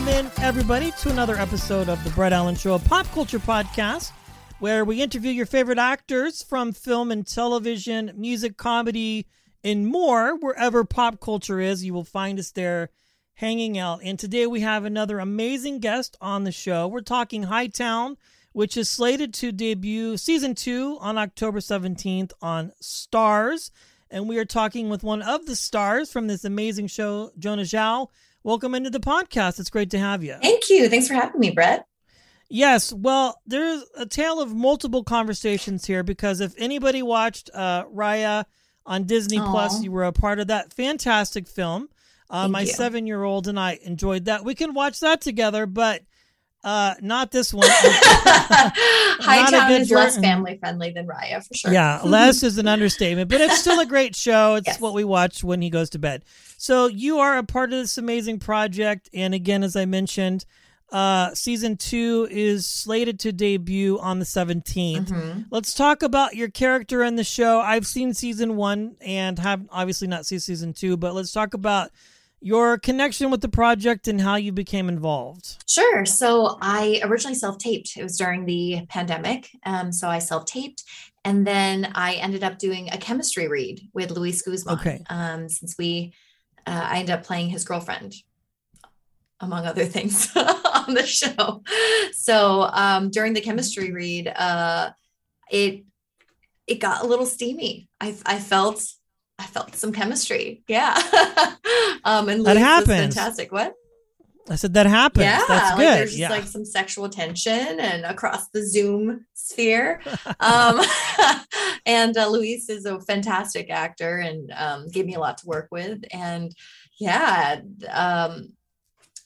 Welcome in, everybody, to another episode of the Brett Allan Show, a pop culture podcast where we interview your favorite actors from film and television, music, comedy, and more. Wherever pop culture is, you will find us there hanging out. And today we have another amazing guest on the show. We're talking Hightown, which is slated to debut season two on October 17th on Starz. And we are talking with one of the stars from this amazing show, Jona Xiao. Welcome into the podcast. It's great to have you. Thank you. Thanks for having me, Brett. Yes, well, there's a tale of multiple conversations here because if anybody watched uh, Raya on Disney Aw. Plus, you were a part of that fantastic film. Uh, my seven year old and I enjoyed that. We can watch that together, but uh, not this one. Hightown is less family friendly than Raya for sure. Yeah, less is an understatement, but it's still a great show. It's Yes. what we watch when he goes to bed. So you are a part of this amazing project, and again, as I mentioned, uh, season two is slated to debut on the 17th. Mhm. Let's talk about your character in the show. I've seen season one and have obviously not seen season two, but let's talk about your connection with the project and how you became involved. Sure. So I originally self taped. It was during the pandemic. Um, so I self taped. And then I ended up doing a chemistry read with Luis Guzman. Okay. Um, since we, uh, I ended up playing his girlfriend, among other things, on the show. So um, during the chemistry read, uh, it it got a little steamy. I I felt I felt some chemistry. Yeah. um, and That happens. fantastic. What? I said that happens. Yeah, That's like good. there's just yeah. like some sexual tension and across the Zoom sphere. Um, and uh, Luis is a fantastic actor and um, gave me a lot to work with. And yeah, um,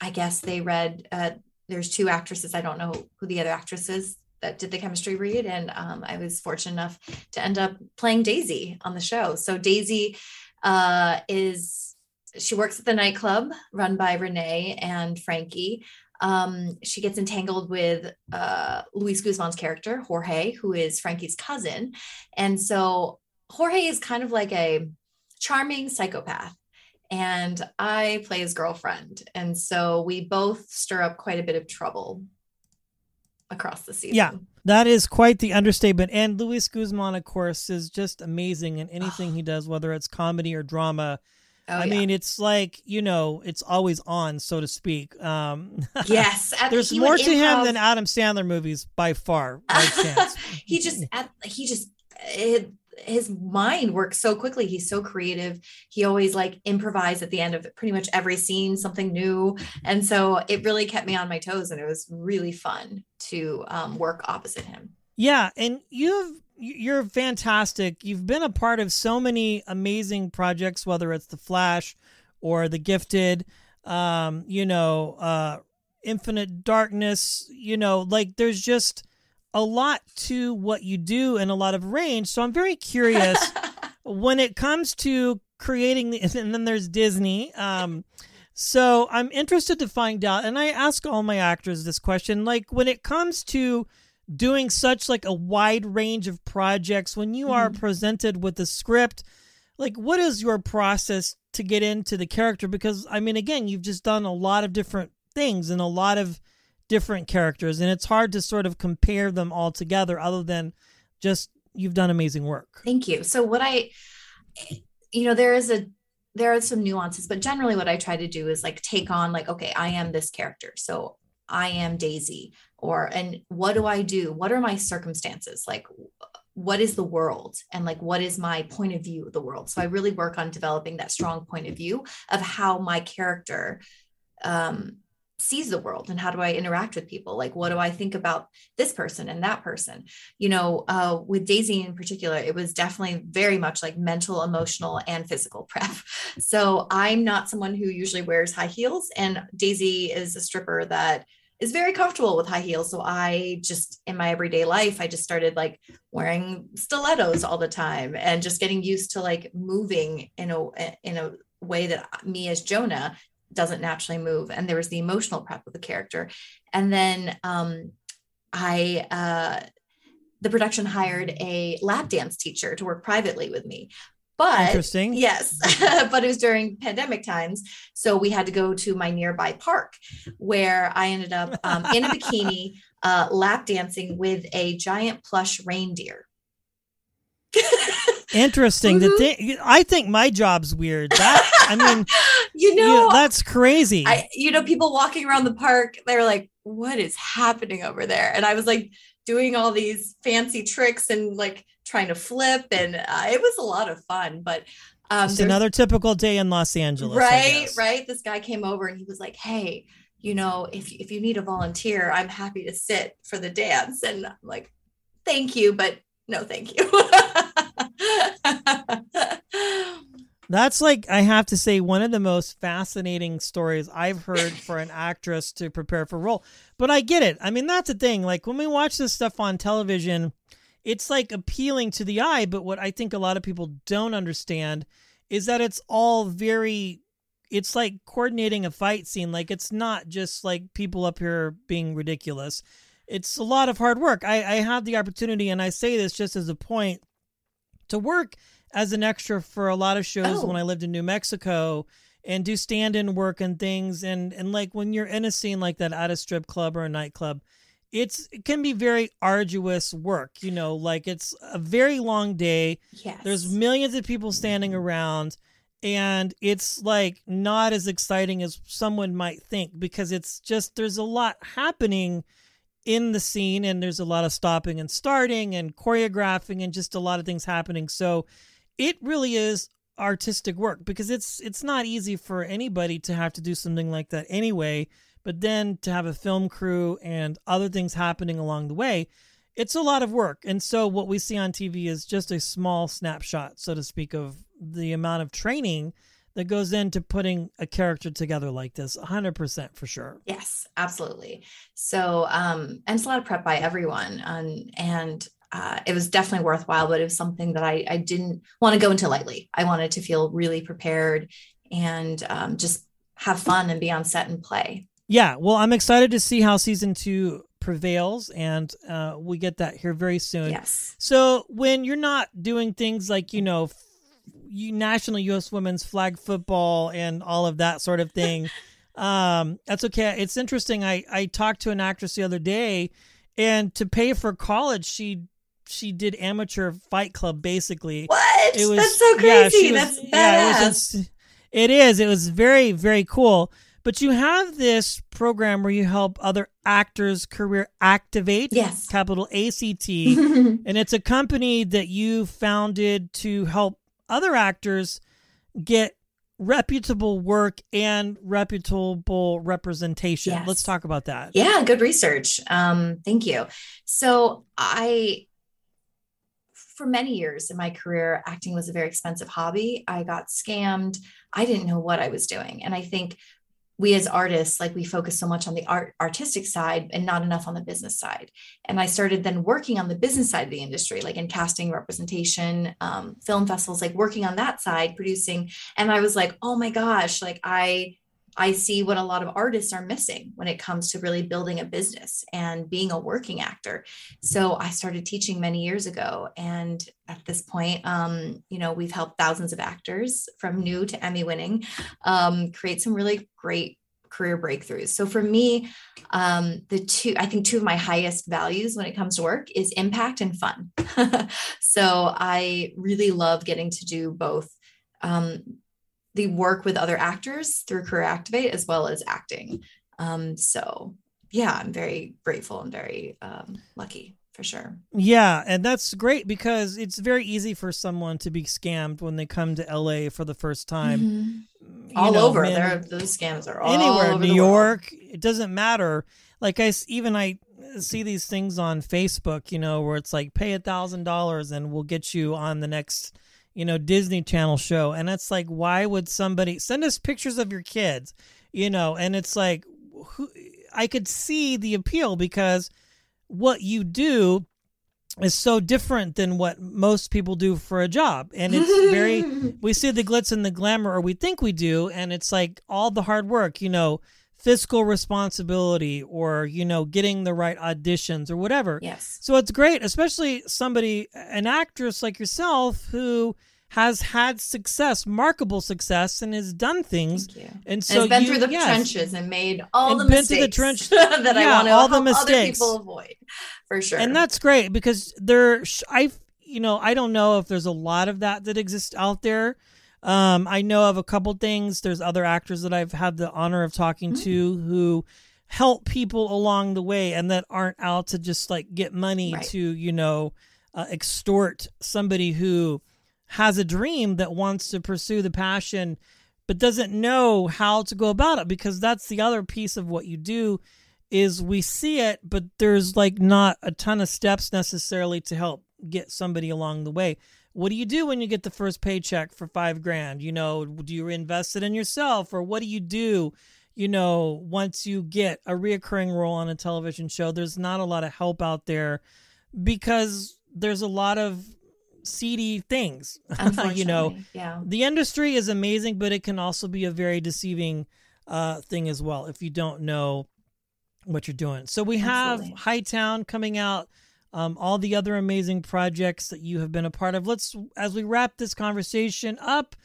I guess they read. Uh, there's two actresses. I don't know who the other actress is that did the chemistry read, and um, I was fortunate enough to end up playing Daisy on the show. So Daisy uh, is she works at the nightclub run by Renee and Frankie. Um, she gets entangled with uh, Luis Guzman's character, Jorge, who is Frankie's cousin. And so Jorge is kind of like a charming psychopath. And I play his girlfriend. And so we both stir up quite a bit of trouble across the season. Yeah. That is quite the understatement. And Luis Guzman, of course, is just amazing in anything he does, whether it's comedy or drama. Oh, I yeah. mean, it's like, you know, it's always on, so to speak. Um, yes. there's more to him than Adam Sandler movies by far, by chance. he just at, he just it, his mind works so quickly he's so creative he always like improvised at the end of pretty much every scene something new and so it really kept me on my toes and it was really fun to um, work opposite him Yeah, and you've you're fantastic. You've been a part of so many amazing projects, whether it's The Flash or The Gifted, um, you know, uh, Infinite Darkness. You know, like there's just a lot to what you do and a lot of range. So I'm very curious when it comes to creating the, and then there's Disney. Um, so I'm interested to find out, and I ask all my actors this question: like when it comes to doing such like a wide range of projects, when you are presented with a script, like what is your process to get into the character? Because I mean, again, you've just done a lot of different things and a lot of different characters, and it's hard to sort of compare them all together, other than just you've done amazing work. Thank you. So what I you know there is a there are some nuances, but generally what I try to do is like take on like okay, I am this character. So I am Daisy or and what do I do? What are my circumstances? Like what is the world and like what is my point of view of the world? So I really work on developing that strong point of view of how my character um sees the world and how do I interact with people? Like, what do I think about this person and that person? You know, uh, with Daisy in particular, it was definitely very much like mental, emotional, and physical prep. So I'm not someone who usually wears high heels, and Daisy is a stripper that is very comfortable with high heels. So I just in my everyday life, I just started like wearing stilettos all the time and just getting used to like moving in a in a way that me as Jona doesn't naturally move. And there was the emotional prep of the character. And then um I uh the production hired a lap dance teacher to work privately with me but Interesting. yes but it was during pandemic times so we had to go to my nearby park where i ended up um, in a bikini uh, lap dancing with a giant plush reindeer Interesting. The Mhm. thing I think my job's weird. That I mean, you know yeah, that's crazy. I, you know, people walking around the park, they're like, what is happening over there? And I was like doing all these fancy tricks and like trying to flip. And uh, it was a lot of fun. But um, there's- another typical day in Los Angeles. Right, right. This guy came over and he was like, hey, you know, if, if you need a volunteer, I'm happy to sit for the dance. And I'm like, thank you, but no, thank you. That's like I have to say one of the most fascinating stories I've heard for an actress to prepare for a role. But I get it. I mean, that's the thing. Like when we watch this stuff on television, it's like appealing to the eye, but what I think a lot of people don't understand is that it's all very it's like coordinating a fight scene. Like it's not just like people up here being ridiculous. It's a lot of hard work. I, I had the opportunity, and I say this just as a point, to work as an extra for a lot of shows Oh. when I lived in New Mexico and do stand-in work and things and and like when you're in a scene like that at a strip club or a nightclub it's it can be very arduous work you know like it's a very long day yes. there's millions of people standing around and it's like not as exciting as someone might think because it's just there's a lot happening in the scene and there's a lot of stopping and starting and choreographing and just a lot of things happening. So it really is artistic work because it's it's not easy for anybody to have to do something like that anyway. But then to have a film crew and other things happening along the way it's a lot of work. And so what we see on tv is just a small snapshot so to speak of the amount of training that goes into putting a character together like this 100% for sure Yes, absolutely. So, um, and it's a lot of prep by everyone, and and uh, it was definitely worthwhile. But it was something that I I didn't want to go into lightly. I wanted to feel really prepared and um, just have fun and be on set and play. yeah well i'm excited to see how season two prevails and uh, we get that here very soon Yes. So when you're not doing things like you know, national U.S. women's flag football and all of that sort of thing, um, that's okay. It's interesting. I I talked to an actress the other day, and to pay for college, she she did amateur fight club basically. What? It was That's so yeah, crazy. she was- That's yeah, it was it is. It was very very cool. But you have this program where you help other actors career activate. Yes. Capital A C T and it's a company that you founded to help other actors get reputable work and reputable representation. Yes. Let's talk about that. Yeah, good research. Um, thank you. So I for many years in my career, acting was a very expensive hobby. I got scammed. I didn't know what I was doing. And I think we as artists, like we focus so much on the art artistic side and not enough on the business side. And I started then working on the business side of the industry, like in casting representation, um, film festivals, like working on that side, producing. And I was like, oh my gosh, like I I see what a lot of artists are missing when it comes to really building a business and being a working actor. So I started teaching many years ago. And at this point, um, you know, we've helped thousands of actors from new to Emmy winning um, create some really great career breakthroughs. So for me, um, the two, I think two of my highest values when it comes to work is impact and fun. so I really love getting to do both. Um, the work with other actors through Career Activate as well as acting. Um, so yeah, I'm very grateful and very um, lucky for sure. Yeah, and that's great because it's very easy for someone to be scammed when they come to LA for the first time. You All know, over man, there, those scams are all anywhere, over New. York, it doesn't matter. Like I even I see these things on Facebook, you know, where it's like pay a thousand dollars and we'll get you on the next, you know, Disney Channel show, and it's like, why would somebody send us pictures of your kids, you know? And it's like, who, I could see the appeal because what you do is so different than what most people do for a job and it's very we see the glitz and the glamour or we think we do and it's like all the hard work you know fiscal responsibility or you know getting the right auditions or whatever Yes. so it's great especially somebody an actress like yourself who has had success markable success and has done things Thank you. and And so has been you- through the yes. trenches and made all And the been through the mistakes trench- that I Yeah, want to all the mistakes. people avoid, for sure. and that's great because there i you know i don't know if there's a lot of that that exists out there um i know of a couple things there's other actors that i've had the honor of talking Mm. to who help people along the way and that aren't out to just like get money Right. to you know uh, extort somebody who has a dream that wants to pursue the passion but doesn't know how to go about it because that's the other piece of what you do is we see it but there's like not a ton of steps necessarily to help get somebody along the way what do you do when you get the first paycheck for five grand you know do you invest it in yourself or what do you do you know once you get a reoccurring role on a television show there's not a lot of help out there because there's a lot of seedy things you know yeah. the industry is amazing, but it can also be a very deceiving uh, thing as well if you don't know what you're doing. So we have Absolutely. Hightown coming out, um, all the other amazing projects that you have been a part of. Let's, as we wrap this conversation up,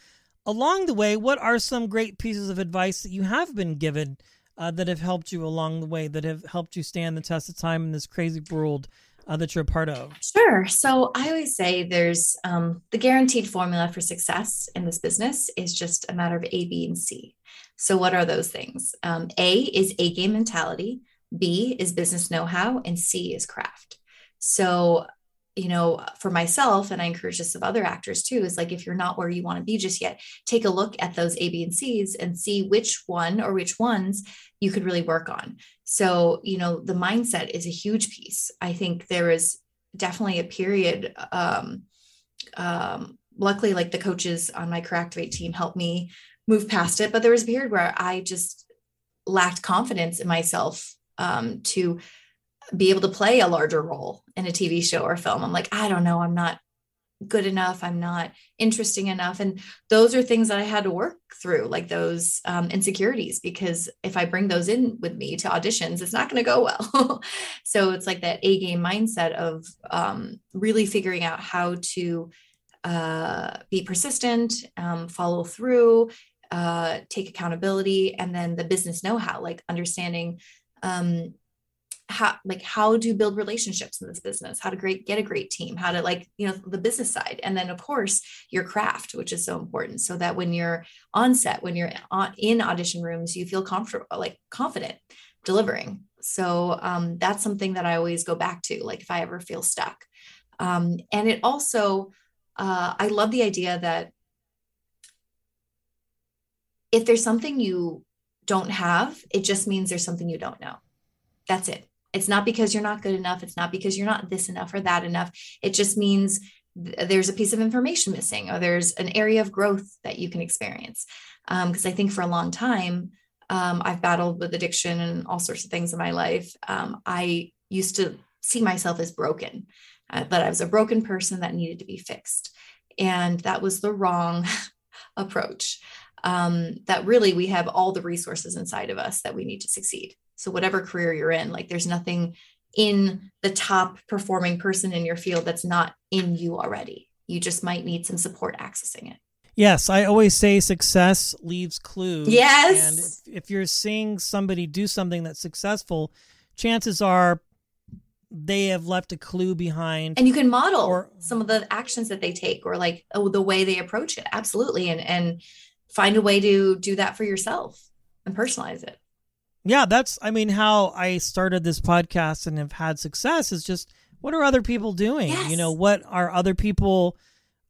along the way, what are some great pieces of advice that you have been given uh, that have helped you along the way, that have helped you stand the test of time in this crazy world uh, that you're a part of? Sure. So I always say there's um, the guaranteed formula for success in this business is just a matter of A, B, and C. So what are those things? Um, a is A game mentality. B is business know-how, and C is craft. So you know, for myself, and I encourage this of other actors too, is like if you're not where you want to be just yet, take a look at those A, B, and C's and see which one or which ones you could really work on. So, you know, the mindset is a huge piece. I think there is definitely a period. Um, um, luckily, like the coaches on my Career Activate team helped me move past it, but there was a period where I just lacked confidence in myself um, to be able to play a larger role in a TV show or film. I'm like, I don't know, I'm not good enough, I'm not interesting enough. And those are things that I had to work through, like those um, insecurities, because if I bring those in with me to auditions, it's not going to go well. so it's like that A game mindset of um, really figuring out how to uh, be persistent, um, follow through, uh, take accountability, and then the business know how, like understanding um, how like how to build relationships in this business how to great get a great team how to like you know the business side. And then of course your craft which is so important so that when you're on set when you're on, in audition rooms you feel comfortable like confident delivering. So um, that's something that i always go back to like if i ever feel stuck. Um, and it also uh, i love the idea that if there's something you don't have it just means there's something you don't know. That's it it's not because you're not good enough. It's not because you're not this enough or that enough. It just means th- there's a piece of information missing or there's an area of growth that you can experience. Because I think for a long time, um, I've battled with addiction and all sorts of things in my life. Um, I used to see myself as broken, uh, that I was a broken person that needed to be fixed. And that was the wrong approach. Um, that really we have all the resources inside of us that we need to succeed. So whatever career you're in, like there's nothing in the top performing person in your field that's not in you already. You just might need some support accessing it. Yes, I always say success leaves clues. Yes. And if, if you're seeing somebody do something that's successful, chances are they have left a clue behind. And you can model Or- some of the actions that they take or like oh, the way they approach it. Absolutely. And and find a way to do that for yourself and personalize it. Yeah, that's, I mean, how I started this podcast and have had success is just what are other people doing? You know, what are other people,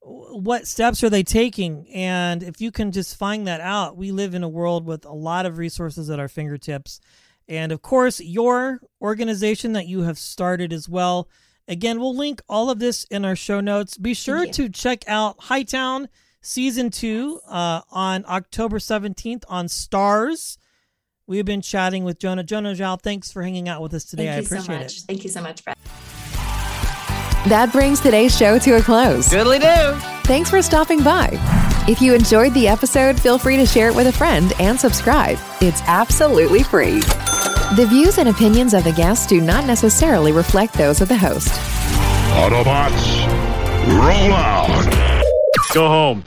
what steps are they taking? And if you can just find that out, we live in a world with a lot of resources at our fingertips. and of course, your organization that you have started as well. Again, we'll link all of this in our show notes. Be sure to check out Hightown season two uh, on October 17th on Starz. We've been chatting with Jona. Jona Xiao, thanks for hanging out with us today. Thank I you so appreciate much. it. Thank you so much, Brett. That brings today's show to a close. Diddly do. Thanks for stopping by. If you enjoyed the episode, feel free to share it with a friend and subscribe. It's absolutely free. The views and opinions of the guests do not necessarily reflect those of the host. Autobots, roll out. Go home.